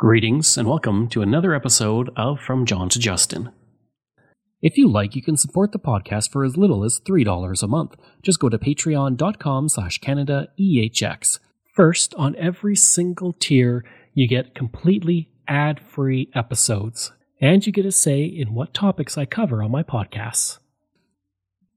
Greetings and welcome to another episode of From John to Justin. If you like, you can support the podcast for as little as $3 a month. Just go to patreon.com slash CanadaEHX. First, on every single tier, you get completely ad-free episodes, and you get a say in what topics I cover on my podcasts.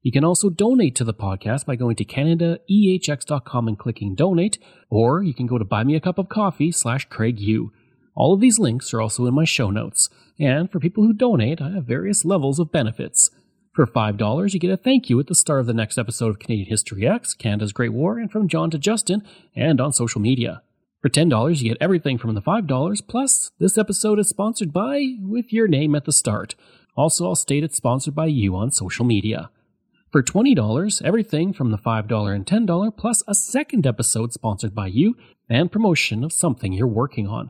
You can also donate to the podcast by going to CanadaEHX.com and clicking donate, or you can go to Buy Me a Cup of Coffee slash Craig U. All of these links are also in my show notes, and for people who donate, I have various levels of benefits. For $5, you get a thank you at the start of the next episode of Canadian History X, Canada's Great War, and from John to Justin, and on social media. For $10, you get everything from the $5, plus this episode is sponsored by, with your name at the start. Also, I'll state it's sponsored by you on social media. For $20, everything from the $5 and $10, plus a second episode sponsored by you, and promotion of something you're working on.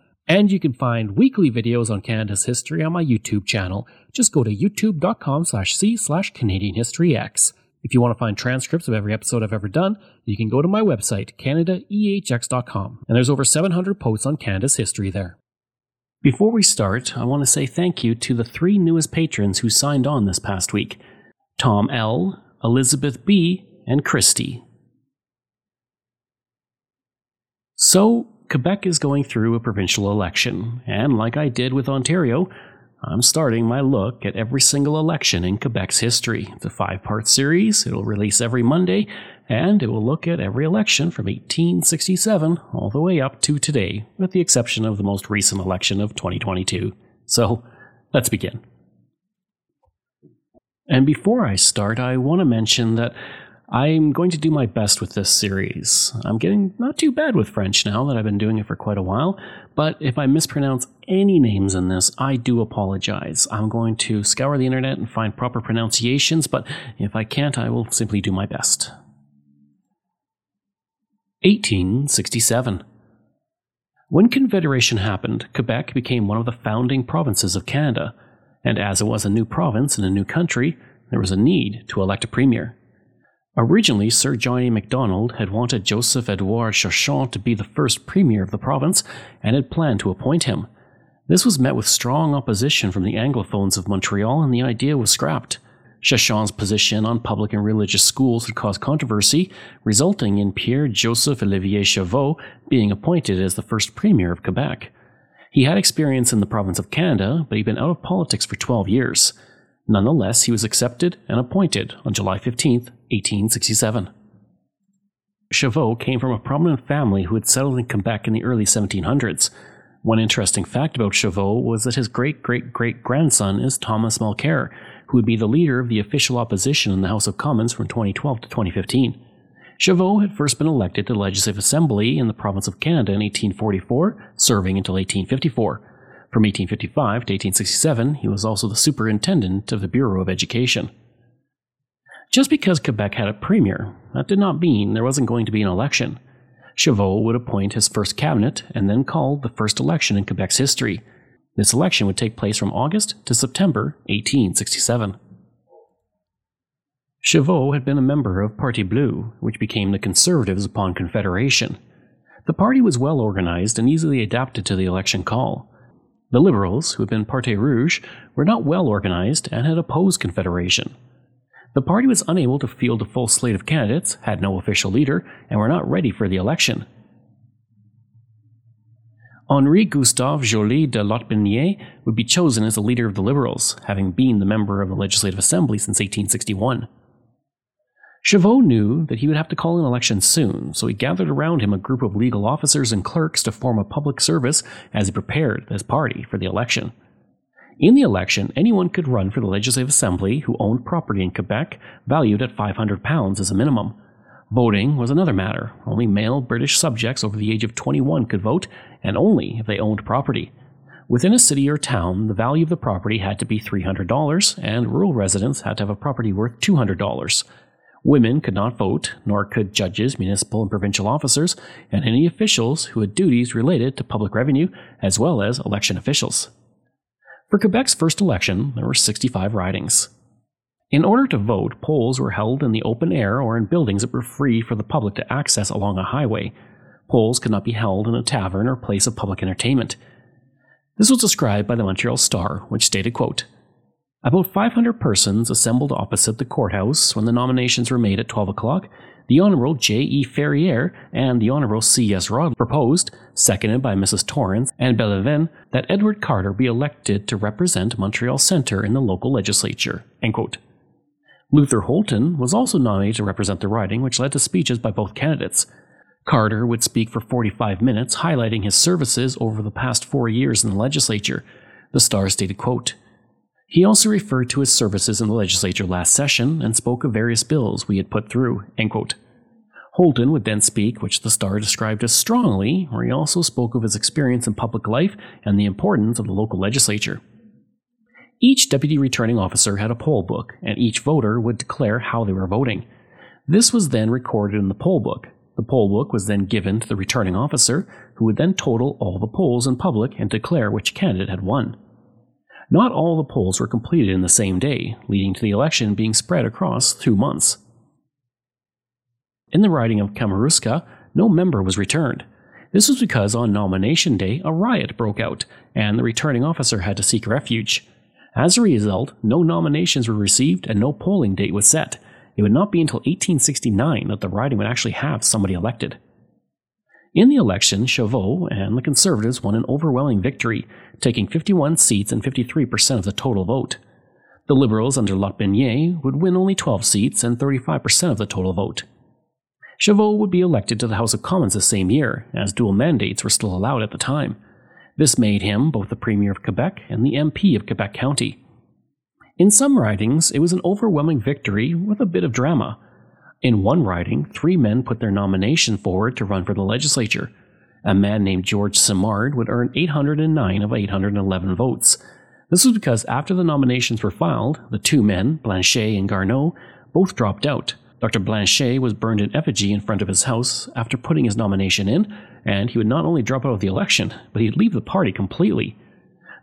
And you can find weekly videos on Canada's history on my YouTube channel. Just go to youtube.com slash c slash Canadian History X. If you want to find transcripts of every episode I've ever done, you can go to my website, CanadaEHX.com, and there's over 700 posts on Canada's history there. Before we start, I want to say thank you to the three newest patrons who signed on this past week Tom L., Elizabeth B., and Christy. So, Quebec is going through a provincial election, and like I did with Ontario, I'm starting my look at every single election in Quebec's history. It's a five part series, it'll release every Monday, and it will look at every election from 1867 all the way up to today, with the exception of the most recent election of 2022. So, let's begin. And before I start, I want to mention that I'm going to do my best with this series. I'm getting not too bad with French now that I've been doing it for quite a while, but if I mispronounce any names in this, I do apologize. I'm going to scour the internet and find proper pronunciations, but if I can't, I will simply do my best. 1867. When Confederation happened, Quebec became one of the founding provinces of Canada, and as it was a new province in a new country, there was a need to elect a premier. Originally, Sir John A. Macdonald had wanted Joseph Edouard Chauchat to be the first premier of the province and had planned to appoint him. This was met with strong opposition from the Anglophones of Montreal, and the idea was scrapped. Chauchat's position on public and religious schools had caused controversy, resulting in Pierre Joseph Olivier Chauveau being appointed as the first premier of Quebec. He had experience in the province of Canada, but he'd been out of politics for 12 years. Nonetheless, he was accepted and appointed on July 15, 1867. Chauveau came from a prominent family who had settled in Quebec in the early 1700s. One interesting fact about Chauveau was that his great great great grandson is Thomas Mulcair, who would be the leader of the official opposition in the House of Commons from 2012 to 2015. Chauveau had first been elected to the Legislative Assembly in the province of Canada in 1844, serving until 1854. From 1855 to 1867, he was also the superintendent of the Bureau of Education. Just because Quebec had a premier, that did not mean there wasn't going to be an election. Chauveau would appoint his first cabinet and then call the first election in Quebec's history. This election would take place from August to September 1867. Chauveau had been a member of Parti Bleu, which became the Conservatives upon Confederation. The party was well organized and easily adapted to the election call. The Liberals, who had been Parti Rouge, were not well organized and had opposed Confederation. The party was unable to field a full slate of candidates, had no official leader, and were not ready for the election. Henri Gustave Joly de Lotbiniere would be chosen as the leader of the Liberals, having been the member of the Legislative Assembly since 1861. Chauveau knew that he would have to call an election soon, so he gathered around him a group of legal officers and clerks to form a public service as he prepared his party for the election. In the election, anyone could run for the Legislative Assembly who owned property in Quebec valued at £500 as a minimum. Voting was another matter. Only male British subjects over the age of 21 could vote, and only if they owned property. Within a city or town, the value of the property had to be $300, and rural residents had to have a property worth $200. Women could not vote, nor could judges, municipal and provincial officers, and any officials who had duties related to public revenue, as well as election officials. For Quebec's first election, there were 65 ridings. In order to vote, polls were held in the open air or in buildings that were free for the public to access along a highway. Polls could not be held in a tavern or place of public entertainment. This was described by the Montreal Star, which stated, quote, About 500 persons assembled opposite the courthouse when the nominations were made at 12 o'clock. The Honorable J. E. Ferrier and the Honorable C. S. Rod proposed, seconded by Mrs. Torrance and Bellevin, that Edward Carter be elected to represent Montreal Centre in the local legislature. Luther Holton was also nominated to represent the riding, which led to speeches by both candidates. Carter would speak for 45 minutes, highlighting his services over the past four years in the legislature. The Star stated, quote, He also referred to his services in the legislature last session and spoke of various bills we had put through. Holton would then speak, which the Star described as strongly, where he also spoke of his experience in public life and the importance of the local legislature. Each deputy returning officer had a poll book, and each voter would declare how they were voting. This was then recorded in the poll book. The poll book was then given to the returning officer, who would then total all the polls in public and declare which candidate had won. Not all the polls were completed in the same day, leading to the election being spread across two months. In the riding of Kamouraska, no member was returned. This was because on nomination day a riot broke out, and the returning officer had to seek refuge. As a result, no nominations were received and no polling date was set. It would not be until 1869 that the riding would actually have somebody elected. In the election, Chauveau and the Conservatives won an overwhelming victory, taking 51 seats and 53% of the total vote. The Liberals under Lotbiniere would win only 12 seats and 35% of the total vote. Chauveau would be elected to the House of Commons the same year, as dual mandates were still allowed at the time. This made him both the Premier of Quebec and the MP of Quebec County. In some ridings, it was an overwhelming victory with a bit of drama. In one riding, three men put their nomination forward to run for the legislature. A man named George Simard would earn 809 of 811 votes. This was because after the nominations were filed, the two men, Blanchet and Garneau, both dropped out. Dr. Blanchet was burned in effigy in front of his house after putting his nomination in, and he would not only drop out of the election, but he'd leave the party completely.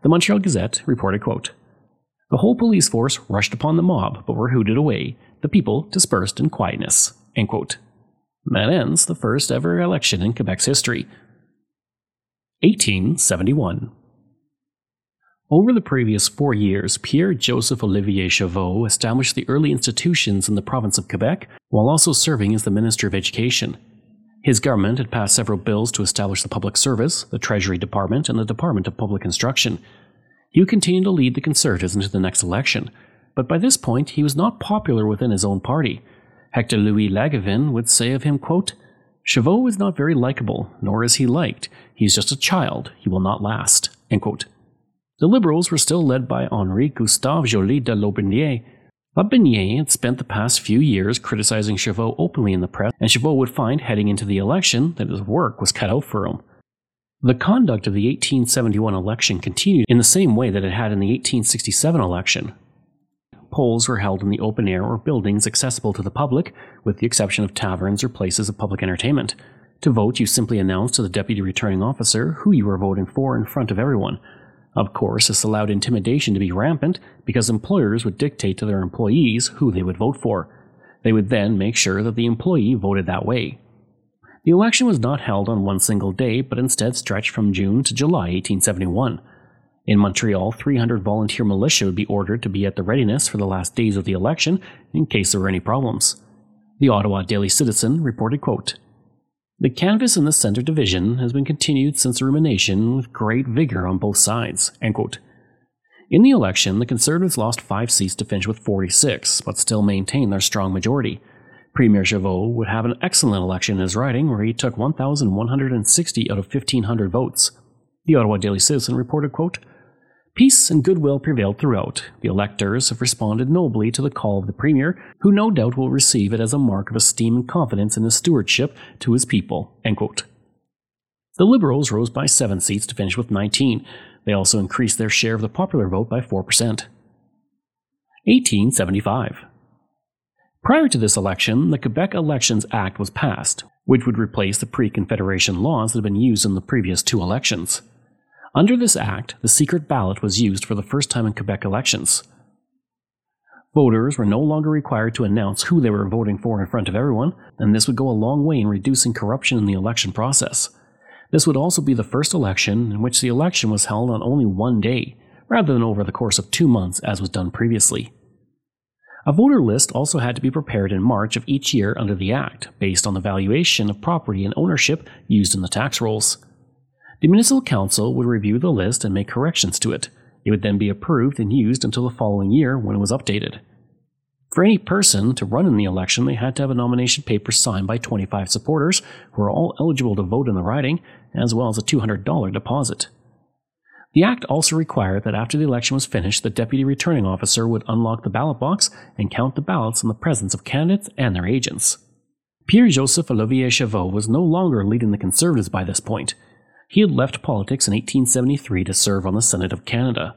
The Montreal Gazette reported, quote, The whole police force rushed upon the mob, but were hooted away. The people dispersed in quietness. End quote. That ends the first ever election in Quebec's history. 1871. Over the previous four years, Pierre Joseph Olivier Chauveau established the early institutions in the province of Quebec while also serving as the Minister of Education. His government had passed several bills to establish the Public Service, the Treasury Department, and the Department of Public Instruction. He would continue to lead the Conservatives into the next election, but by this point he was not popular within his own party. Hector Louis Langevin would say of him, quote, Chauveau is not very likable, nor is he liked. He is just a child. He will not last. The Liberals were still led by Henri Gustave Joly de Lotbiniere, Lotbiniere had spent the past few years criticizing Chauveau openly in the press, and Chauveau would find heading into the election that his work was cut out for him. The conduct of the 1871 election continued in the same way that it had in the 1867 election. Polls were held in the open air or buildings accessible to the public, with the exception of taverns or places of public entertainment. To vote, you simply announced to the deputy returning officer who you were voting for in front of everyone, of course, this allowed intimidation to be rampant because employers would dictate to their employees who they would vote for. They would then make sure that the employee voted that way. The election was not held on one single day, but instead stretched from June to July 1871. In Montreal, 300 volunteer militia would be ordered to be at the readiness for the last days of the election in case there were any problems. The Ottawa Daily Citizen reported, quote, the canvass in the Centre Division has been continued since the rumination with great vigour on both sides. In the election, the Conservatives lost five seats to finish with 46, but still maintained their strong majority. Premier Chauveau would have an excellent election in his riding, where he took 1,160 out of 1,500 votes. The Ottawa Daily Citizen reported, quote, Peace and goodwill prevailed throughout. The electors have responded nobly to the call of the Premier, who no doubt will receive it as a mark of esteem and confidence in his stewardship to his people. The Liberals rose by seven seats to finish with 19. They also increased their share of the popular vote by 4%. 1875. Prior to this election, the Quebec Elections Act was passed, which would replace the pre Confederation laws that had been used in the previous two elections. Under this act, the secret ballot was used for the first time in Quebec elections. Voters were no longer required to announce who they were voting for in front of everyone, and this would go a long way in reducing corruption in the election process. This would also be the first election in which the election was held on only one day, rather than over the course of two months as was done previously. A voter list also had to be prepared in March of each year under the Act, based on the valuation of property and ownership used in the tax rolls. The Municipal Council would review the list and make corrections to it. It would then be approved and used until the following year when it was updated. For any person to run in the election, they had to have a nomination paper signed by 25 supporters who are all eligible to vote in the riding, as well as a $200 deposit. The act also required that after the election was finished, the deputy returning officer would unlock the ballot box and count the ballots in the presence of candidates and their agents. Pierre Joseph Olivier Chauveau was no longer leading the Conservatives by this point. He had left politics in 1873 to serve on the Senate of Canada.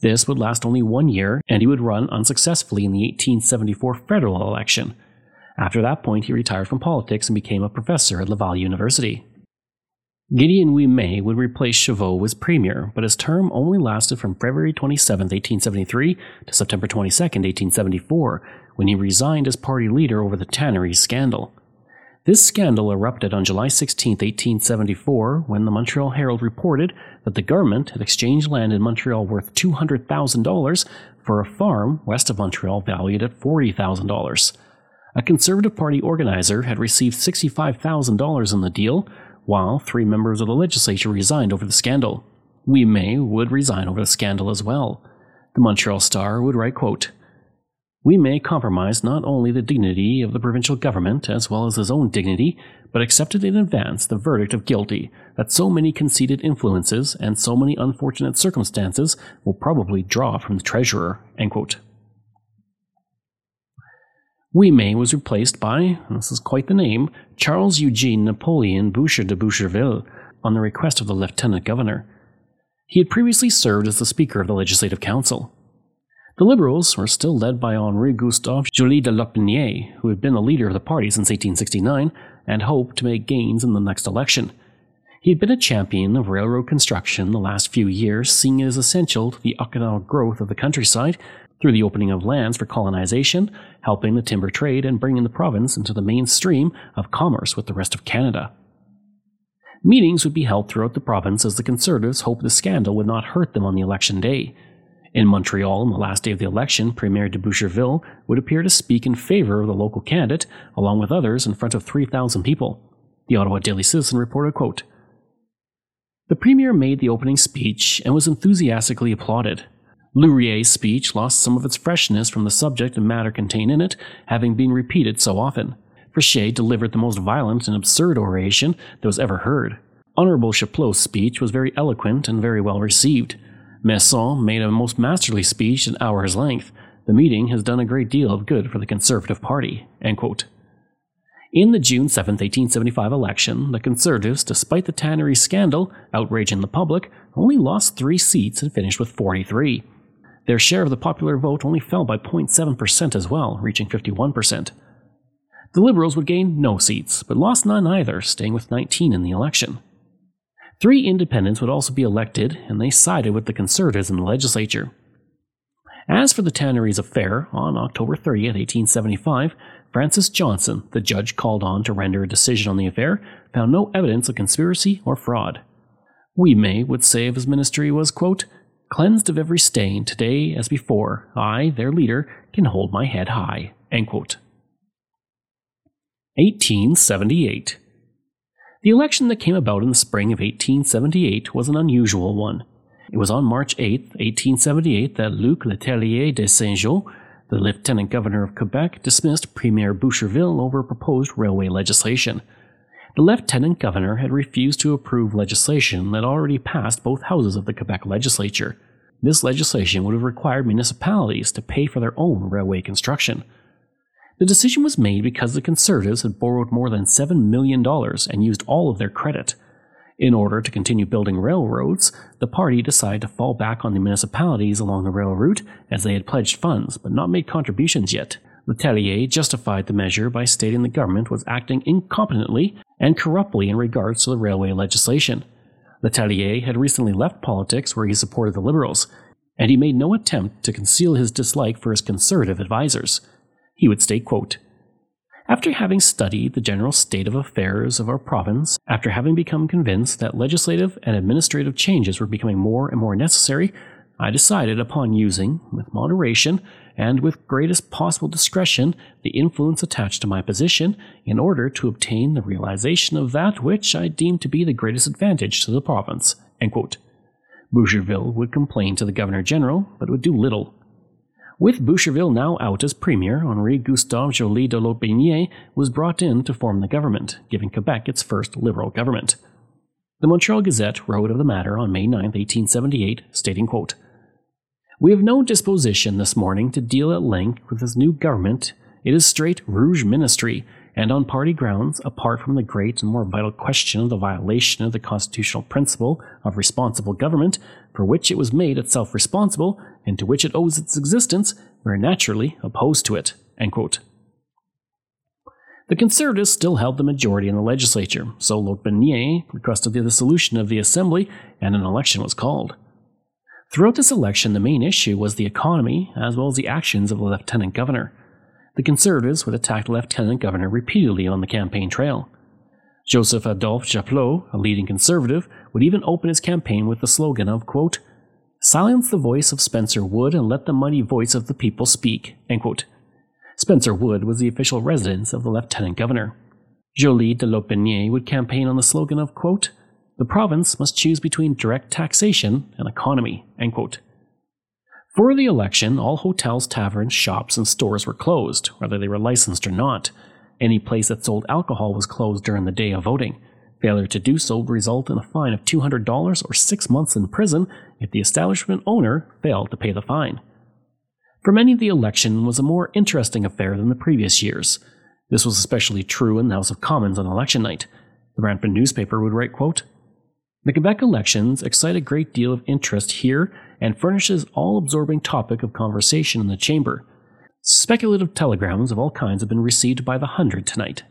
This would last only one year, and he would run unsuccessfully in the 1874 federal election. After that point, he retired from politics and became a professor at Laval University. Gideon Ouimet would replace Chauveau as premier, but his term only lasted from February 27, 1873 to September 22, 1874, when he resigned as party leader over the tanneries scandal. This scandal erupted on July 16, 1874, when the Montreal Herald reported that the government had exchanged land in Montreal worth $200,000 for a farm west of Montreal valued at $40,000. A Conservative Party organizer had received $65,000 in the deal, while three members of the legislature resigned over the scandal. Ouimet would resign over the scandal as well. The Montreal Star would write, quote, Ouimet compromise not only the dignity of the provincial government as well as his own dignity, but accepted in advance the verdict of guilty that so many conceited influences and so many unfortunate circumstances will probably draw from the treasurer. Ouimet was replaced by, this is quite the name, Charles Eugene Napoleon Boucher de Boucherville, on the request of the Lieutenant Governor. He had previously served as the Speaker of the Legislative Council. The Liberals were still led by Henri Gustave Joly de Lotbiniere, who had been the leader of the party since 1869 and hoped to make gains in the next election. He had been a champion of railroad construction the last few years, seeing it as essential to the economic growth of the countryside through the opening of lands for colonization, helping the timber trade, and bringing the province into the mainstream of commerce with the rest of Canada. Meetings would be held throughout the province as the Conservatives hoped the scandal would not hurt them on the election day. In Montreal, on the last day of the election, Premier de Boucherville would appear to speak in favor of the local candidate, along with others, in front of 3,000 people. The Ottawa Daily Citizen reported, quote, The Premier made the opening speech and was enthusiastically applauded. Laurier's speech lost some of its freshness from the subject and matter contained in it, having been repeated so often. Frechette delivered the most violent and absurd oration that was ever heard. Honorable Chapleau's speech was very eloquent and very well received. Masson made a most masterly speech an hour's length. The meeting has done a great deal of good for the Conservative Party. In the June 7, 1875 election, the Conservatives, despite the tannery scandal outraging the public, only lost three seats and finished with 43. Their share of the popular vote only fell by 0.7% as well, reaching 51%. The Liberals would gain no seats, but lost none either, staying with 19 in the election. Three independents would also be elected, and they sided with the Conservatives in the legislature. As for the Tanneries affair, on October 30, 1875, Francis Johnson, the judge called on to render a decision on the affair, found no evidence of conspiracy or fraud. Ouimet would say of his ministry was, quote, Cleansed of every stain, today as before, I, their leader, can hold my head high. 1878. The election that came about in the spring of 1878 was an unusual one. It was on March 8, 1878, that Luc Letellier de Saint-Just, the Lieutenant Governor of Quebec, dismissed Premier Boucherville over proposed railway legislation. The Lieutenant Governor had refused to approve legislation that already passed both houses of the Quebec legislature. This legislation would have required municipalities to pay for their own railway construction. The decision was made because the Conservatives had borrowed more than $7 million and used all of their credit. In order to continue building railroads, the party decided to fall back on the municipalities along the rail route as they had pledged funds but not made contributions yet. Letellier justified the measure by stating the government was acting incompetently and corruptly in regards to the railway legislation. Letellier had recently left politics where he supported the Liberals, and he made no attempt to conceal his dislike for his conservative advisers. He would state, quote, after having studied the general state of affairs of our province, after having become convinced that legislative and administrative changes were becoming more and more necessary, I decided upon using, with moderation and with greatest possible discretion, the influence attached to my position in order to obtain the realization of that which I deemed to be the greatest advantage to the province. Boucherville would complain to the Governor General, but would do little. With Boucherville now out as premier, Henri Gustave Joly de Lotbiniere was brought in to form the government, giving Quebec its first liberal government. The Montreal Gazette wrote of the matter on May 9, 1878, stating, quote, We have no disposition this morning to deal at length with this new government. It is straight rouge ministry, and on party grounds, apart from the great and more vital question of the violation of the constitutional principle of responsible government, for which it was made itself responsible, and to which it owes its existence, we are naturally opposed to it. The Conservatives still held the majority in the legislature, so Lotbiniere requested the dissolution of the Assembly, and an election was called. Throughout this election, the main issue was the economy, as well as the actions of the Lieutenant Governor the Conservatives would attack the Lieutenant Governor repeatedly on the campaign trail. Joseph Adolphe Chapleau, a leading conservative, would even open his campaign with the slogan of, quote, Silence the voice of Spencer Wood and let the mighty voice of the people speak. Spencer Wood was the official residence of the Lieutenant Governor. Joly de Lotbiniere would campaign on the slogan of, quote, The province must choose between direct taxation and economy. For the election, all hotels, taverns, shops, and stores were closed, whether they were licensed or not. Any place that sold alcohol was closed during the day of voting. Failure to do so would result in a fine of $200 or six months in prison if the establishment owner failed to pay the fine. For many, the election was a more interesting affair than the previous years. This was especially true in the House of Commons on election night. The Brantford newspaper would write, quote, The Quebec elections excite a great deal of interest here and furnishes all absorbing topic of conversation in the chamber. Speculative telegrams of all kinds have been received by the hundred tonight.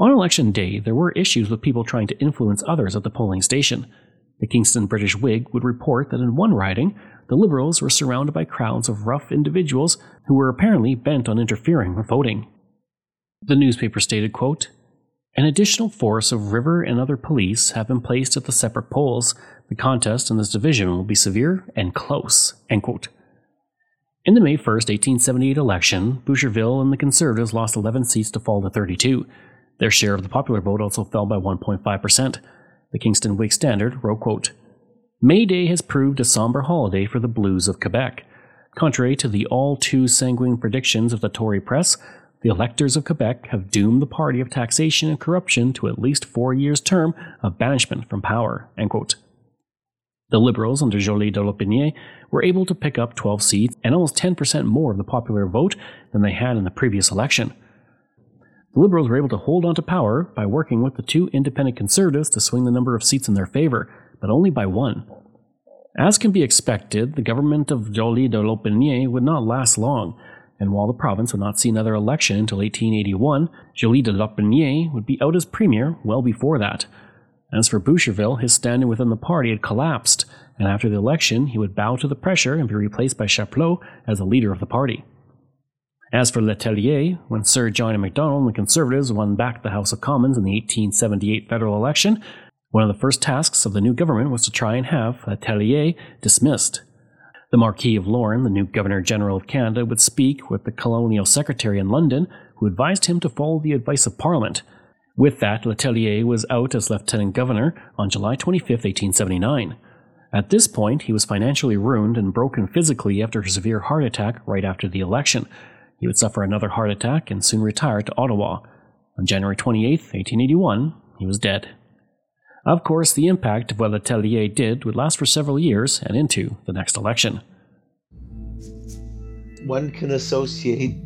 On election day, there were issues with people trying to influence others at the polling station. The Kingston British Whig would report that in one riding, the Liberals were surrounded by crowds of rough individuals who were apparently bent on interfering with voting. The newspaper stated, quote, An additional force of river and other police have been placed at the separate polls the contest in this division will be severe and close. In the May 1, 1878 election, Boucherville and the Conservatives lost 11 seats to fall to 32. Their share of the popular vote also fell by 1.5%. The Kingston Whig Standard wrote, quote, May Day has proved a somber holiday for the blues of Quebec. Contrary to the all too sanguine predictions of the Tory press, the electors of Quebec have doomed the party of taxation and corruption to at least four years' term of banishment from power. The Liberals under Joly de Lotbiniere were able to pick up 12 seats and almost 10% more of the popular vote than they had in the previous election. The Liberals were able to hold on to power by working with the two independent Conservatives to swing the number of seats in their favor, but only by one. As can be expected, the government of Joly de Lotbiniere would not last long, and while the province would not see another election until 1881, Joly de Lotbiniere would be out as premier well before that. As for Boucherville, his standing within the party had collapsed, and after the election, he would bow to the pressure and be replaced by Chapleau as the leader of the party. As for Letellier, when Sir John A. Macdonald and the Conservatives won back the House of Commons in the 1878 federal election, one of the first tasks of the new government was to try and have Letellier dismissed. The Marquis of Lorne, the new Governor General of Canada, would speak with the Colonial Secretary in London, who advised him to follow the advice of Parliament with that, Letellier was out as lieutenant governor on July 25, 1879. At this point, he was financially ruined and broken physically after a severe heart attack right after the election. He would suffer another heart attack and soon retire to Ottawa. On January 28, 1881, he was dead. Of course, the impact of what Letellier did would last for several years and into the next election. One can associate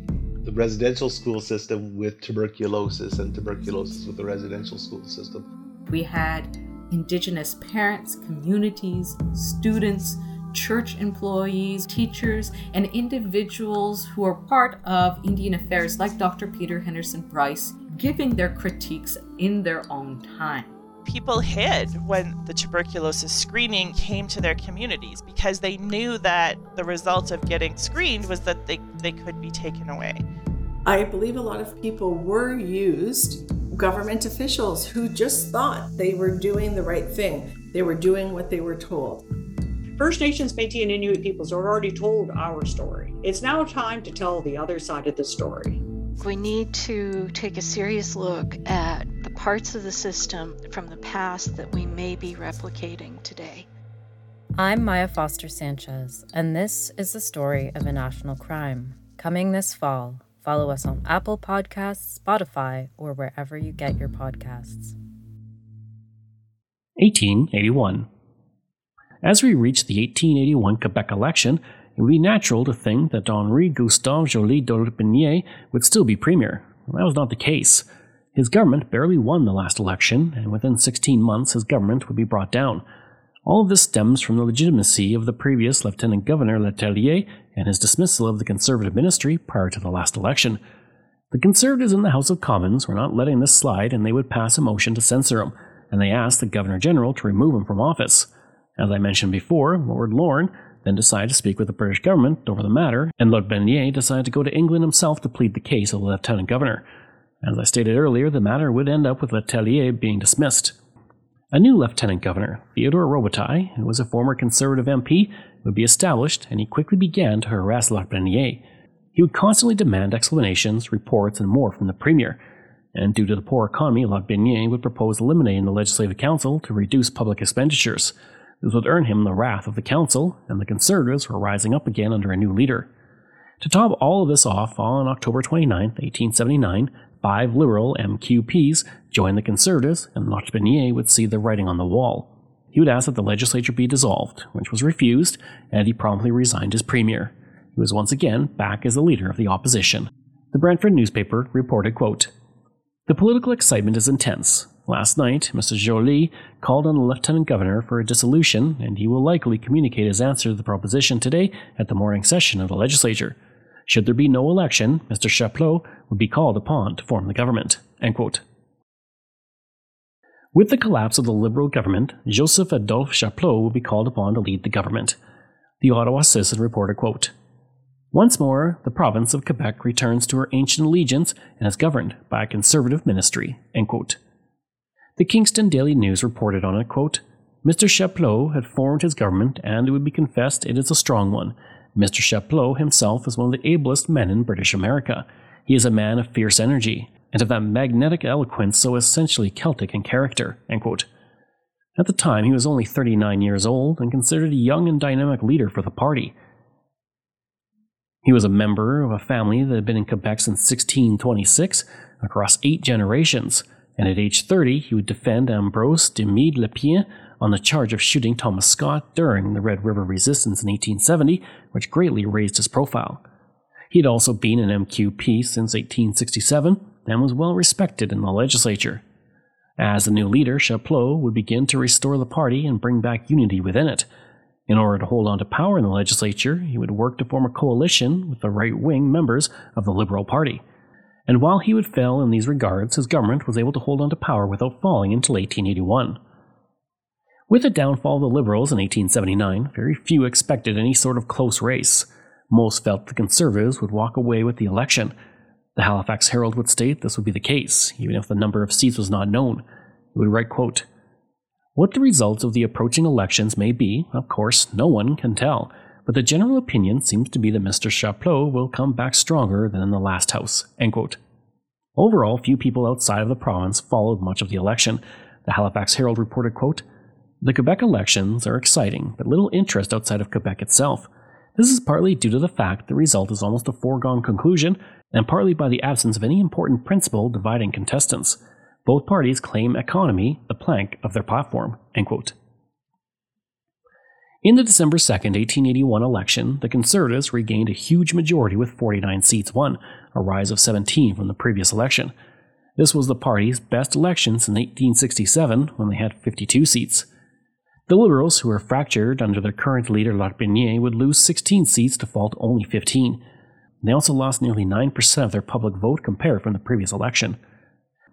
the residential school system with tuberculosis and tuberculosis with the residential school system. We had Indigenous parents, communities, students, church employees, teachers, and individuals who are part of Indian affairs, like Dr. Peter Henderson Bryce, giving their critiques in their own time people hid when the tuberculosis screening came to their communities because they knew that the result of getting screened was that they, they could be taken away. I believe a lot of people were used, government officials who just thought they were doing the right thing. They were doing what they were told. First Nations, Métis, and Inuit peoples are already told our story. It's now time to tell the other side of the story. We need to take a serious look at the parts of the system from the past that we may be replicating today. I'm Maya Foster Sanchez, and this is the story of a national crime. Coming this fall, follow us on Apple Podcasts, Spotify, or wherever you get your podcasts. 1881. As we reach the 1881 Quebec election, it would be natural to think that Henri Gustave Joly Lotbiniere would still be premier. That was not the case. His government barely won the last election, and within 16 months his government would be brought down. All of this stems from the legitimacy of the previous Lieutenant Governor Letellier and his dismissal of the Conservative ministry prior to the last election. The Conservatives in the House of Commons were not letting this slide, and they would pass a motion to censor him, and they asked the Governor General to remove him from office. As I mentioned before, Lord Lorne then decided to speak with the British government over the matter, and Lotbiniere decided to go to England himself to plead the case of the Lieutenant Governor. As I stated earlier, the matter would end up with Letellier being dismissed. A new Lieutenant Governor, Theodore Robitaille, who was a former Conservative MP, would be established, and he quickly began to harass Lotbiniere. He would constantly demand explanations, reports, and more from the Premier, and due to the poor economy, Lotbiniere would propose eliminating the Legislative Council to reduce public expenditures. This would earn him the wrath of the council, and the Conservatives were rising up again under a new leader. To top all of this off, on October 29, 1879, five Liberal MQPs joined the Conservatives, and Lotbiniere would see the writing on the wall. He would ask that the legislature be dissolved, which was refused, and he promptly resigned as premier. He was once again back as the leader of the opposition. The Brantford newspaper reported, quote, The political excitement is intense. Last night, Mr. Joly called on the Lieutenant Governor for a dissolution, and he will likely communicate his answer to the proposition today at the morning session of the legislature. Should there be no election, Mr. Chapleau would be called upon to form the government. With the collapse of the Liberal government, Joseph Adolphe Chapleau would be called upon to lead the government. The Ottawa Citizen reported, quote, Once more, the province of Quebec returns to her ancient allegiance and is governed by a conservative ministry. End quote. The Kingston Daily News reported on it, quote, Mr. Chapleau had formed his government, and it would be confessed it is a strong one. Mr. Chapleau himself is one of the ablest men in British America. He is a man of fierce energy, and of that magnetic eloquence so essentially Celtic in character. At the time, he was only 39 years old and considered a young and dynamic leader for the party. He was a member of a family that had been in Quebec since 1626, across eight generations and at age 30 he would defend Ambrose Dydime Lepine on the charge of shooting Thomas Scott during the Red River Resistance in 1870, which greatly raised his profile. He had also been an MQP since 1867 and was well respected in the legislature. As the new leader, Chapleau would begin to restore the party and bring back unity within it. In order to hold on to power in the legislature, he would work to form a coalition with the right wing members of the Liberal Party and while he would fail in these regards, his government was able to hold on to power without falling until 1881. With the downfall of the Liberals in 1879, very few expected any sort of close race. Most felt the Conservatives would walk away with the election. The Halifax Herald would state this would be the case, even if the number of seats was not known. It would write, quote, What the results of the approaching elections may be, of course, no one can tell but the general opinion seems to be that Mr. Chapleau will come back stronger than in the last House. Overall, few people outside of the province followed much of the election. The Halifax Herald reported, quote, The Quebec elections are exciting, but little interest outside of Quebec itself. This is partly due to the fact the result is almost a foregone conclusion, and partly by the absence of any important principle dividing contestants. Both parties claim economy the plank of their platform. End quote. In the December 2, 1881 election, the Conservatives regained a huge majority with 49 seats won, a rise of 17 from the previous election. This was the party's best election since 1867, when they had 52 seats. The Liberals, who were fractured under their current leader Lotbiniere, would lose 16 seats to fall to only 15. They also lost nearly 9% of their public vote compared from the previous election.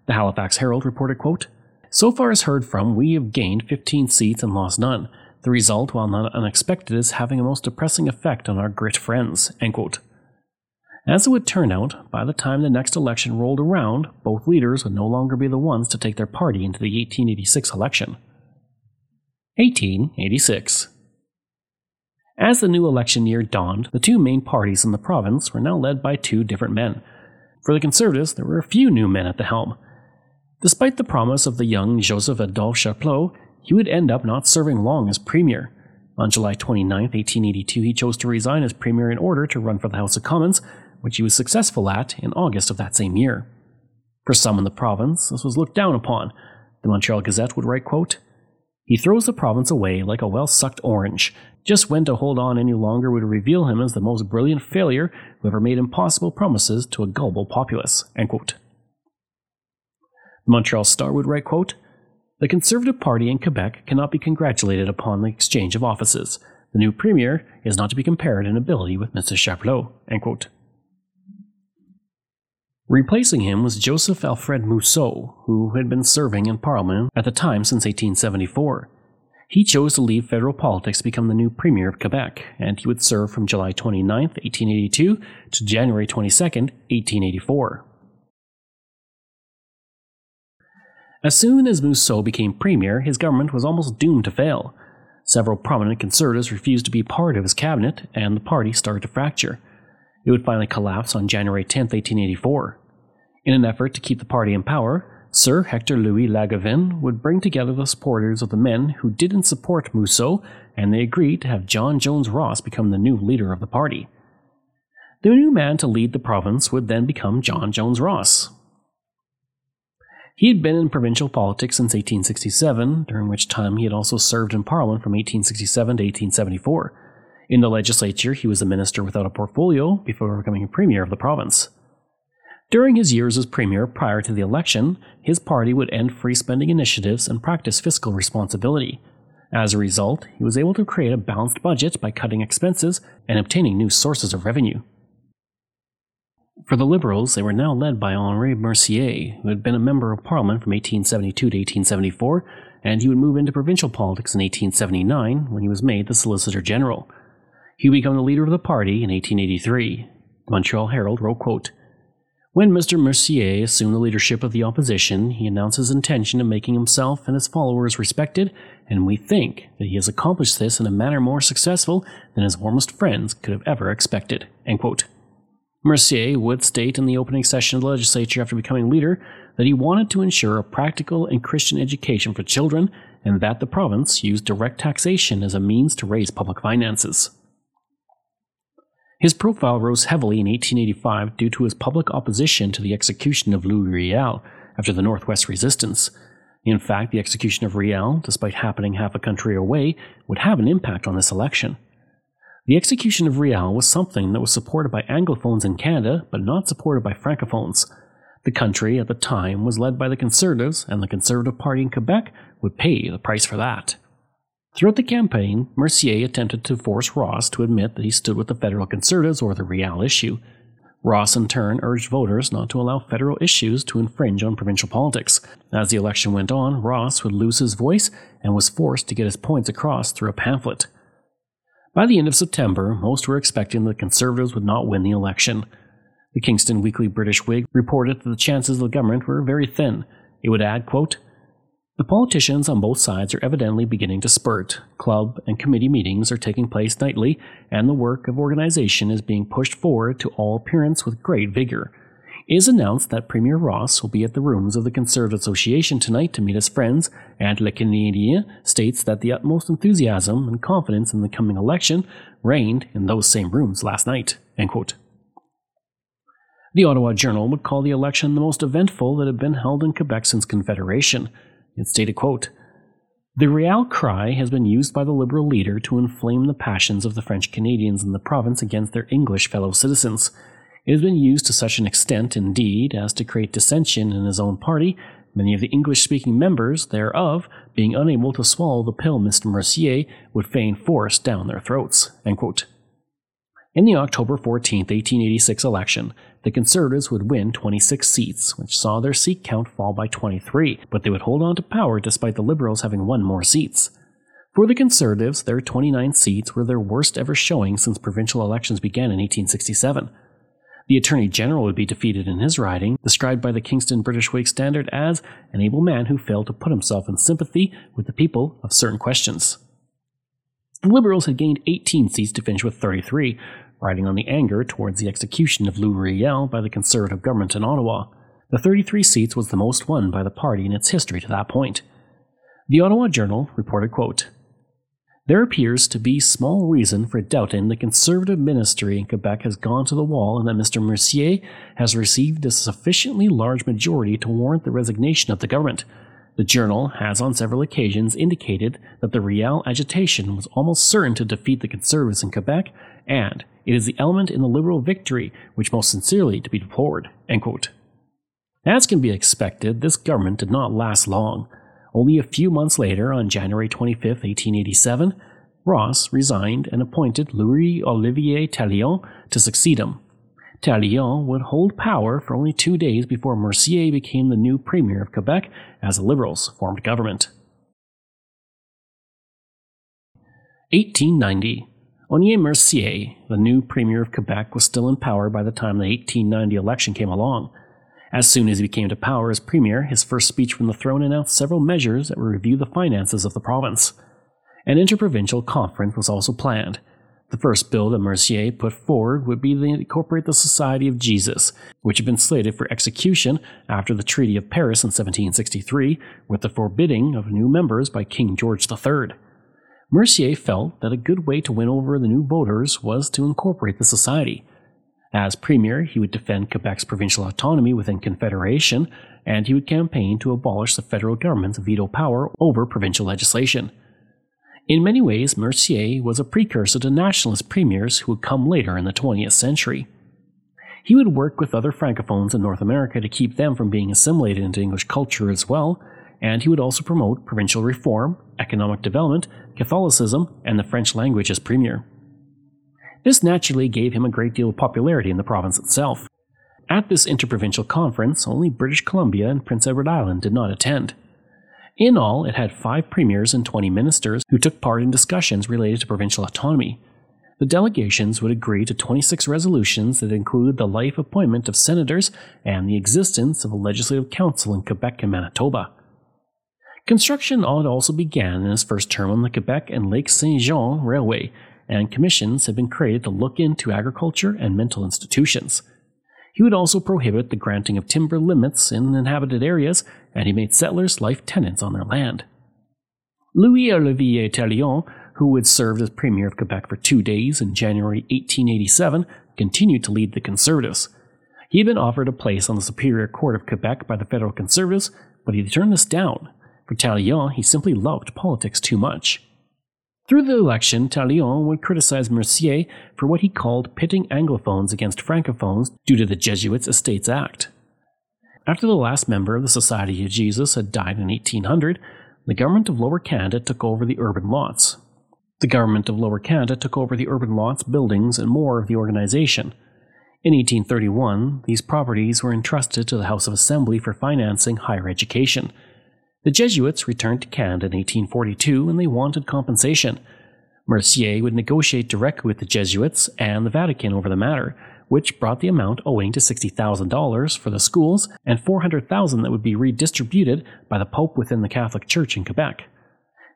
The Halifax Herald reported, quote, So far as heard from, we have gained 15 seats and lost none. The result, while not unexpected, is having a most depressing effect on our grit friends. As it would turn out, by the time the next election rolled around, both leaders would no longer be the ones to take their party into the 1886 election. 1886. As the new election year dawned, the two main parties in the province were now led by two different men. For the Conservatives, there were a few new men at the helm. Despite the promise of the young Joseph Adolphe Chapleau, he would end up not serving long as premier. On July 29, 1882, he chose to resign as premier in order to run for the House of Commons, which he was successful at in August of that same year. For some in the province, this was looked down upon. The Montreal Gazette would write, quote, He throws the province away like a well sucked orange. Just when to hold on any longer would reveal him as the most brilliant failure who ever made impossible promises to a gullible populace. End quote. The Montreal Star would write, quote, The Conservative Party in Quebec cannot be congratulated upon the exchange of offices. The new premier is not to be compared in ability with Mr. Chapleau. Replacing him was Joseph Alfred Mousseau, who had been serving in Parliament at the time since 1874. He chose to leave federal politics to become the new Premier of Quebec, and he would serve from July 29, 1882 to January 22, 1884. As soon as Mousseau became Premier, his government was almost doomed to fail. Several prominent conservatives refused to be part of his cabinet, and the party started to fracture. It would finally collapse on January 10, 1884. In an effort to keep the party in power, Sir Hector Louis Langevin would bring together the supporters of the men who didn't support Mousseau, and they agreed to have John Jones Ross become the new leader of the party. The new man to lead the province would then become John Jones Ross. He had been in provincial politics since 1867, during which time he had also served in Parliament from 1867 to 1874. In the legislature, he was a minister without a portfolio before becoming premier of the province. During his years as premier prior to the election, his party would end free spending initiatives and practice fiscal responsibility. As a result, he was able to create a balanced budget by cutting expenses and obtaining new sources of revenue. For the Liberals, they were now led by Henri Mercier, who had been a member of Parliament from 1872 to 1874, and he would move into provincial politics in 1879 when he was made the Solicitor General. He would become the leader of the party in 1883. The Montreal Herald wrote, quote, when Mr. Mercier assumed the leadership of the opposition, he announced his intention of making himself and his followers respected, and we think that he has accomplished this in a manner more successful than his warmest friends could have ever expected. Mercier would state in the opening session of the legislature after becoming leader that he wanted to ensure a practical and Christian education for children and that the province used direct taxation as a means to raise public finances. His profile rose heavily in 1885 due to his public opposition to the execution of Louis Riel after the Northwest Resistance. In fact, the execution of Riel, despite happening half a country away, would have an impact on this election. The execution of Riel was something that was supported by Anglophones in Canada, but not supported by Francophones. The country at the time was led by the Conservatives, and the Conservative Party in Quebec would pay the price for that. Throughout the campaign, Mercier attempted to force Ross to admit that he stood with the federal conservatives or the Riel issue. Ross, in turn, urged voters not to allow federal issues to infringe on provincial politics. As the election went on, Ross would lose his voice and was forced to get his points across through a pamphlet. By the end of September, most were expecting the Conservatives would not win the election. The Kingston Weekly British Whig reported that the chances of the government were very thin. It would add, quote, the politicians on both sides are evidently beginning to spurt. Club and committee meetings are taking place nightly, and the work of organization is being pushed forward to all appearance with great vigor. Is announced that Premier Ross will be at the rooms of the Conservative Association tonight to meet his friends, and Le Canadien states that the utmost enthusiasm and confidence in the coming election reigned in those same rooms last night. The Ottawa Journal would call the election the most eventful that had been held in Quebec since Confederation. It stated, quote, The Riel cry has been used by the Liberal leader to inflame the passions of the French Canadians in the province against their English fellow citizens. It has been used to such an extent, indeed, as to create dissension in his own party, many of the English speaking members thereof being unable to swallow the pill Mr. Mercier would fain force down their throats. In the October 14, 1886 election, the Conservatives would win 26 seats, which saw their seat count fall by 23, but they would hold on to power despite the Liberals having won more seats. For the Conservatives, their 29 seats were their worst ever showing since provincial elections began in 1867. The Attorney General would be defeated in his riding, described by the Kingston British Whig Standard as an able man who failed to put himself in sympathy with the people of certain questions. The Liberals had gained 18 seats to finish with 33, riding on the anger towards the execution of Louis Riel by the Conservative government in Ottawa. The 33 seats was the most won by the party in its history to that point. The Ottawa Journal reported, quote, there appears to be small reason for doubting the Conservative ministry in Quebec has gone to the wall and that Mr. Mercier has received a sufficiently large majority to warrant the resignation of the government. The journal has on several occasions indicated that the Riel agitation was almost certain to defeat the Conservatives in Quebec, and it is the element in the Liberal victory which most sincerely to be deplored. As can be expected, this government did not last long. Only a few months later, on January 25, 1887, Ross resigned and appointed Louis Olivier Taillon to succeed him. Taillon would hold power for only two days before Mercier became the new Premier of Quebec as the Liberals formed government. 1890. Honoré Mercier, the new Premier of Quebec, was still in power by the time the 1890 election came along. As soon as he came to power as premier, his first speech from the throne announced several measures that would review the finances of the province. An interprovincial conference was also planned. The first bill that Mercier put forward would be to incorporate the Society of Jesus, which had been slated for execution after the Treaty of Paris in 1763, with the forbidding of new members by King George III. Mercier felt that a good way to win over the new voters was to incorporate the society. As Premier, he would defend Quebec's provincial autonomy within Confederation, and he would campaign to abolish the federal government's veto power over provincial legislation. In many ways, Mercier was a precursor to nationalist premiers who would come later in the 20th century. He would work with other francophones in North America to keep them from being assimilated into English culture as well, and he would also promote provincial reform, economic development, Catholicism, and the French language as premier. This naturally gave him a great deal of popularity in the province itself. At this interprovincial conference, only British Columbia and Prince Edward Island did not attend. In all, it had five premiers and 20 ministers who took part in discussions related to provincial autonomy. The delegations would agree to 26 resolutions that included the life appointment of senators and the existence of a legislative council in Quebec and Manitoba. Construction also began in his first term on the Quebec and Lake Saint Jean Railway, and commissions have been created to look into agriculture and mental institutions. He would also prohibit the granting of timber limits in inhabited areas, and he made settlers life tenants on their land. Louis Olivier Taillon, who had served as Premier of Quebec for two days in January 1887, continued to lead the Conservatives. He had been offered a place on the Superior Court of Quebec by the Federal Conservatives, but he turned this down. For Taillon, he simply loved politics too much. Through the election, Taillon would criticize Mercier for what he called pitting Anglophones against Francophones due to the Jesuits' Estates Act. After the last member of the Society of Jesus had died in 1800, the government of Lower Canada took over the urban lots. The government of Lower Canada took over the urban lots, buildings, and more of the organization. In 1831, these properties were entrusted to the House of Assembly for financing higher education. The Jesuits returned to Canada in 1842 and they wanted compensation. Mercier would negotiate directly with the Jesuits and the Vatican over the matter, which brought the amount owing to $60,000 for the schools and 400,000 that would be redistributed by the Pope within the Catholic Church in Quebec.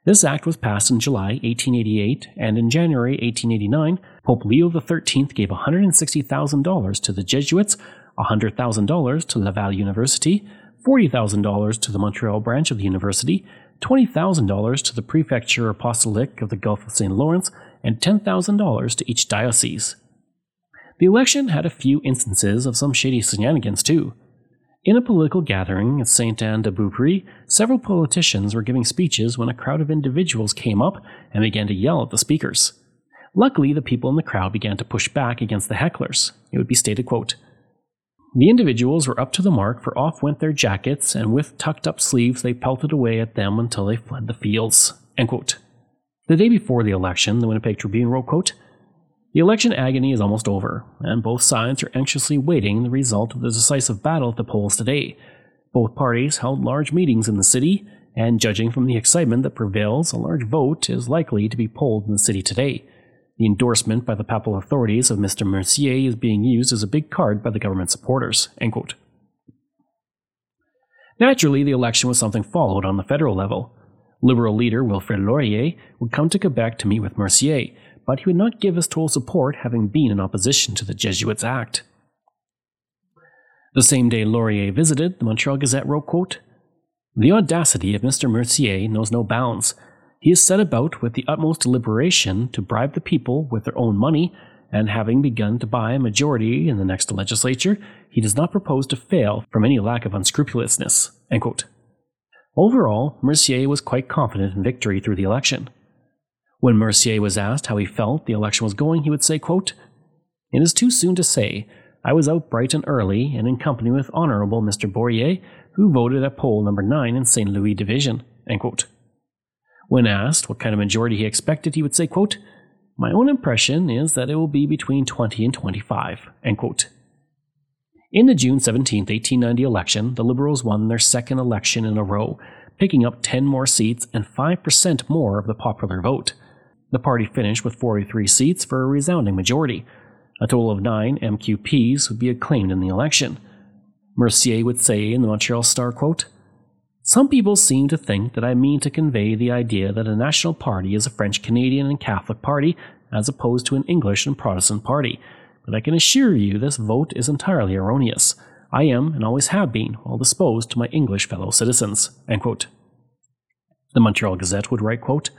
This act was passed in July 1888, and in January 1889, Pope Leo XIII gave $160,000 to the Jesuits, $100,000 to Laval University, $40,000 to the Montreal branch of the university, $20,000 to the Prefecture Apostolic of the Gulf of St. Lawrence, and $10,000 to each diocese. The election had a few instances of some shady shenanigans, too. In a political gathering at Saint Anne de Beaupré, several politicians were giving speeches when a crowd of individuals came up and began to yell at the speakers. Luckily, the people in the crowd began to push back against the hecklers. It would be stated, quote, The individuals were up to the mark, for off went their jackets, and with tucked up sleeves they pelted away at them until they fled the fields. The day before the election, the Winnipeg Tribune wrote, quote, The election agony is almost over, and both sides are anxiously waiting the result of the decisive battle at the polls today. Both parties held large meetings in the city, and judging from the excitement that prevails, a large vote is likely to be polled in the city today. The endorsement by the papal authorities of Mr. Mercier is being used as a big card by the government supporters. Naturally, the election was something followed on the federal level. Liberal leader Wilfrid Laurier would come to Quebec to meet with Mercier, but he would not give his total support, having been in opposition to the Jesuits' Act. The same day Laurier visited, the Montreal Gazette wrote, quote, The audacity of Mr. Mercier knows no bounds. He has set about with the utmost deliberation to bribe the people with their own money, and having begun to buy a majority in the next legislature, he does not propose to fail from any lack of unscrupulousness. Overall, Mercier was quite confident in victory through the election. When Mercier was asked how he felt the election was going, he would say, quote, It is too soon to say. I was out bright and early, and in company with Honorable Mr. Bourrier, who voted at poll number 9 in St. Louis Division. When asked what kind of majority he expected, he would say, quote, My own impression is that it will be between 20 and 25. End quote. In the June 17, 1890 election, the Liberals won their second election in a row, picking up 10 more seats and 5% more of the popular vote. The party finished with 43 seats for a resounding majority. A total of nine MQPs would be acclaimed in the election. Mercier would say in the Montreal Star, quote, some people seem to think that I mean to convey the idea that a national party is a French Canadian and Catholic party as opposed to an English and Protestant party, but I can assure you this vote is entirely erroneous. I am, and always have been, well disposed to my English fellow citizens. The Montreal Gazette would write, quote,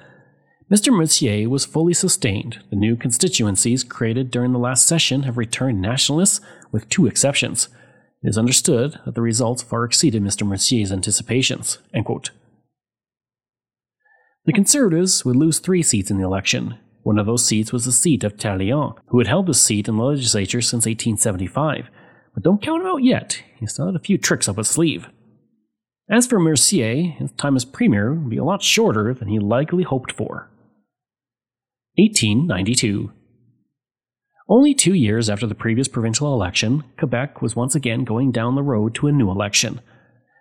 Mr. Mercier was fully sustained. The new constituencies created during the last session have returned nationalists, with two exceptions. It is understood that the results far exceeded Mr. Mercier's anticipations. The Conservatives would lose three seats in the election. One of those seats was the seat of Taillon, who had held the seat in the legislature since 1875. But don't count him out yet, he still had a few tricks up his sleeve. As for Mercier, his time as premier would be a lot shorter than he likely hoped for. 1892. Only two years after the previous provincial election, Quebec was once again going down the road to a new election.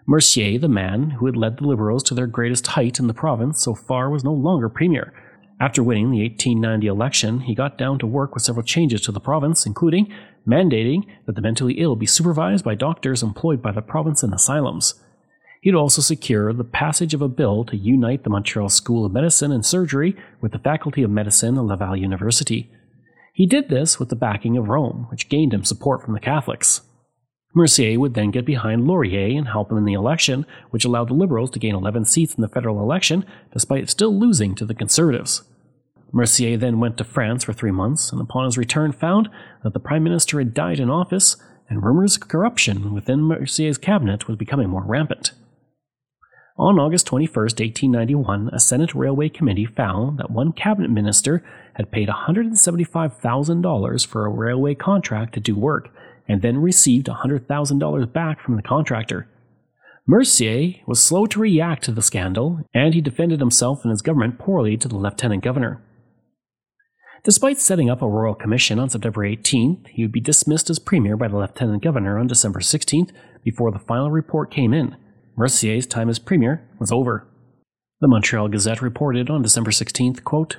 Mercier, the man who had led the Liberals to their greatest height in the province so far, was no longer premier. After winning the 1890 election, he got down to work with several changes to the province, including mandating that the mentally ill be supervised by doctors employed by the province in asylums. He'd also secure the passage of a bill to unite the Montreal School of Medicine and Surgery with the Faculty of Medicine at Laval University. He did this with the backing of Rome, which gained him support from the Catholics. Mercier would then get behind Laurier and help him in the election, which allowed the Liberals to gain 11 seats in the federal election, despite still losing to the Conservatives. Mercier then went to France for three months, and upon his return found that the Prime Minister had died in office, and rumors of corruption within Mercier's cabinet was becoming more rampant. On August 21, 1891, a Senate Railway Committee found that one cabinet minister had paid $175,000 for a railway contract to do work and then received $100,000 back from the contractor. Mercier was slow to react to the scandal, and he defended himself and his government poorly to the lieutenant governor. Despite setting up a royal commission on September 18th, he would be dismissed as premier by the lieutenant governor on December 16th before the final report came in. Mercier's time as premier was over. The Montreal Gazette reported on December 16th, quote,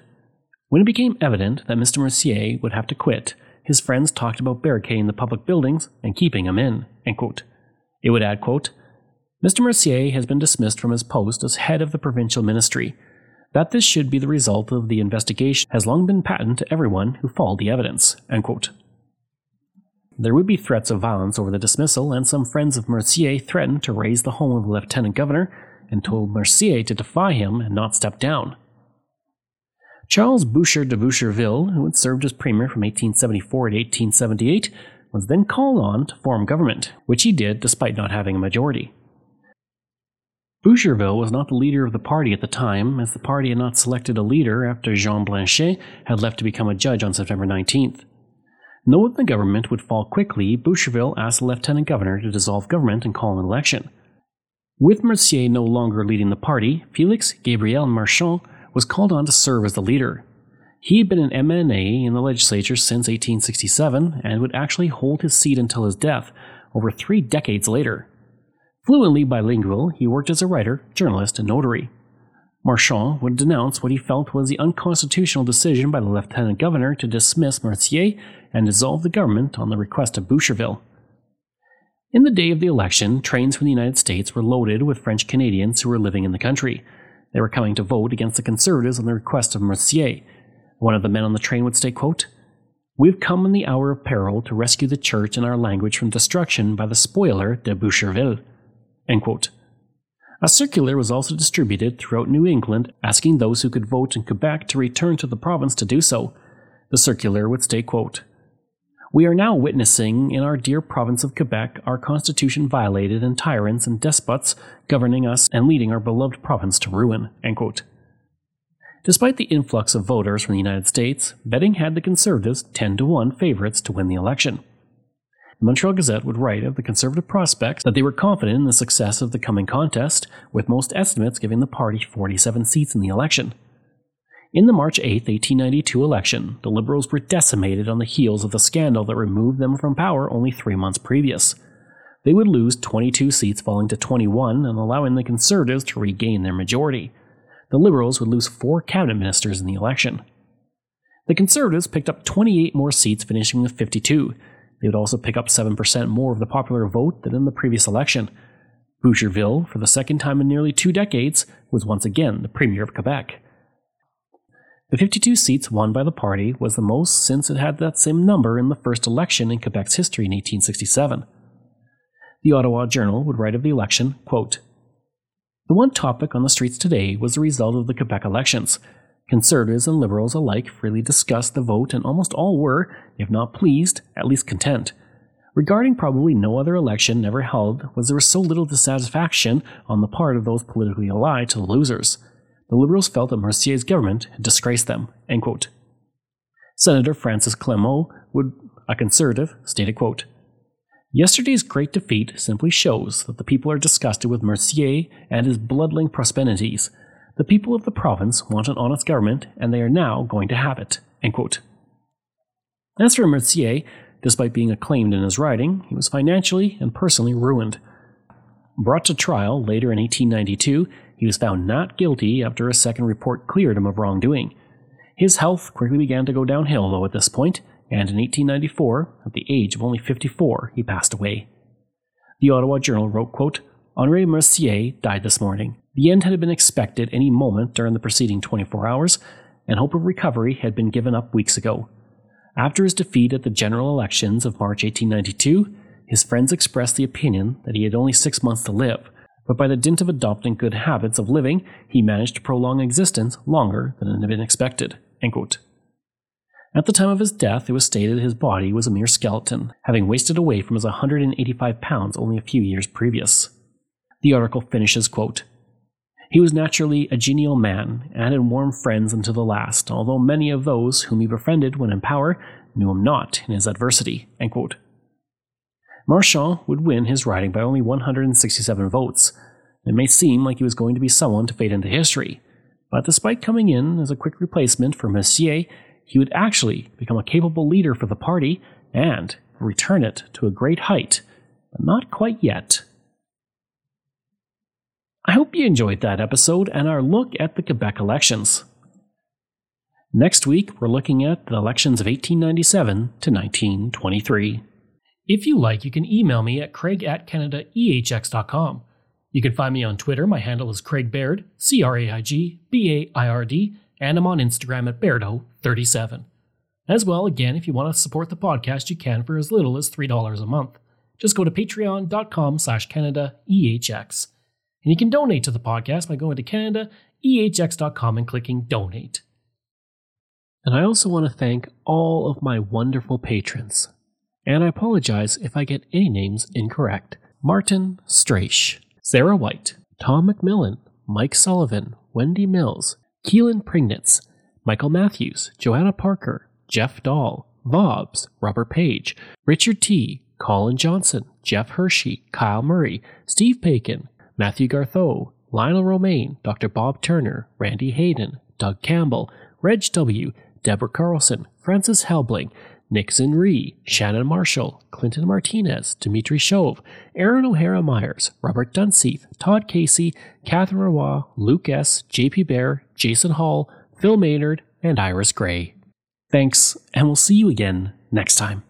When it became evident that Mr. Mercier would have to quit, his friends talked about barricading the public buildings and keeping him in. It would add, quote, Mr. Mercier has been dismissed from his post as head of the provincial ministry. That this should be the result of the investigation has long been patent to everyone who followed the evidence. There would be threats of violence over the dismissal, and some friends of Mercier threatened to raise the home of the lieutenant governor and told Mercier to defy him and not step down. Charles Boucher de Boucherville, who had served as premier from 1874 to 1878, was then called on to form government, which he did despite not having a majority. Boucherville was not the leader of the party at the time, as the party had not selected a leader after Jean Blanchet had left to become a judge on September 19th. Knowing the government would fall quickly, Boucherville asked the lieutenant governor to dissolve government and call an election. With Mercier no longer leading the party, Felix Gabriel Marchand was called on to serve as the leader. He had been an MNA in the legislature since 1867 and would actually hold his seat until his death, over three decades later. Fluently bilingual, he worked as a writer, journalist, and notary. Marchand would denounce what he felt was the unconstitutional decision by the lieutenant governor to dismiss Mercier and dissolve the government on the request of Boucherville. In the day of the election, trains from the United States were loaded with French Canadians who were living in the country. They were coming to vote against the Conservatives on the request of Mercier. One of the men on the train would say, quote, We've come in the hour of peril to rescue the church and our language from destruction by the spoiler de Boucherville. A circular was also distributed throughout New England asking those who could vote in Quebec to return to the province to do so. The circular would state, quote, We are now witnessing in our dear province of Quebec our constitution violated and tyrants and despots governing us and leading our beloved province to ruin. Despite the influx of voters from the United States, betting had the Conservatives 10 to 1 favorites to win the election. The Montreal Gazette would write of the Conservative prospects that they were confident in the success of the coming contest, with most estimates giving the party 47 seats in the election. In the March 8, 1892 election, the Liberals were decimated on the heels of the scandal that removed them from power only three months previous. They would lose 22 seats, falling to 21 and allowing the Conservatives to regain their majority. The Liberals would lose four cabinet ministers in the election. The Conservatives picked up 28 more seats, finishing with 52, they would also pick up 7% more of the popular vote than in the previous election. Boucherville, for the second time in nearly two decades, was once again the Premier of Quebec. The 52 seats won by the party was the most since it had that same number in the first election in Quebec's history in 1867. The Ottawa Journal would write of the election, quote, The one topic on the streets today was the result of the Quebec elections, Conservatives and Liberals alike freely discussed the vote, and almost all were, if not pleased, at least content. Regarding probably no other election ever held, was there so little dissatisfaction on the part of those politically allied to the losers. The Liberals felt that Mercier's government had disgraced them. Senator Francis Clément would, a conservative, stated, quote, Yesterday's great defeat simply shows that the people are disgusted with Mercier and his bloodling prosperities, the people of the province want an honest government, and they are now going to have it. As for Mercier, despite being acclaimed in his writing, he was financially and personally ruined. Brought to trial later in 1892, he was found not guilty after a second report cleared him of wrongdoing. His health quickly began to go downhill, though, at this point, and in 1894, at the age of only 54, he passed away. The Ottawa Journal wrote, quote, Henri Mercier died this morning. The end had been expected any moment during the preceding 24 hours, and hope of recovery had been given up weeks ago. After his defeat at the general elections of March 1892, his friends expressed the opinion that he had only six months to live, but by the dint of adopting good habits of living, he managed to prolong existence longer than had been expected. At the time of his death, it was stated his body was a mere skeleton, having wasted away from his 185 pounds only a few years previous. The article finishes, quote, he was naturally a genial man, and had warm friends until the last, although many of those whom he befriended when in power knew him not in his adversity. Marchand would win his riding by only 167 votes. It may seem like he was going to be someone to fade into history, but despite coming in as a quick replacement for Mercier, he would actually become a capable leader for the party and return it to a great height, but not quite yet. I hope you enjoyed that episode and our look at the Quebec elections. Next week, we're looking at the elections of 1897 to 1923. If you like, you can email me at craig at canadaehx.com. You can find me on Twitter. My handle is Craig Baird, C R A I G B A I R D, and I'm on Instagram at Bairdo37. As well, again, if you want to support the podcast, you can for as little as $3 a month. Just go to patreon.com slash CanadaEHX. And you can donate to the podcast by going to CanadaEHX.com and clicking donate. And I also want to thank all of my wonderful patrons. And I apologize if I get any names incorrect. Martin Straish, Sarah White, Tom McMillan, Mike Sullivan, Wendy Mills, Keelan Prignitz, Michael Matthews, Joanna Parker, Jeff Dahl, Vobs, Robert Page, Richard T., Colin Johnson, Jeff Hershey, Kyle Murray, Steve Paikin, Matthew Gartho, Lionel Romaine, Dr. Bob Turner, Randy Hayden, Doug Campbell, Reg W., Deborah Carlson, Francis Helbling, Nixon Ree, Shannon Marshall, Clinton Martinez, Dimitri Shove, Aaron O'Hara Myers, Robert Dunseith, Todd Casey, Catherine Roy, Luke S., JP Bear, Jason Hall, Phil Maynard, and Iris Gray. Thanks, and we'll see you again next time.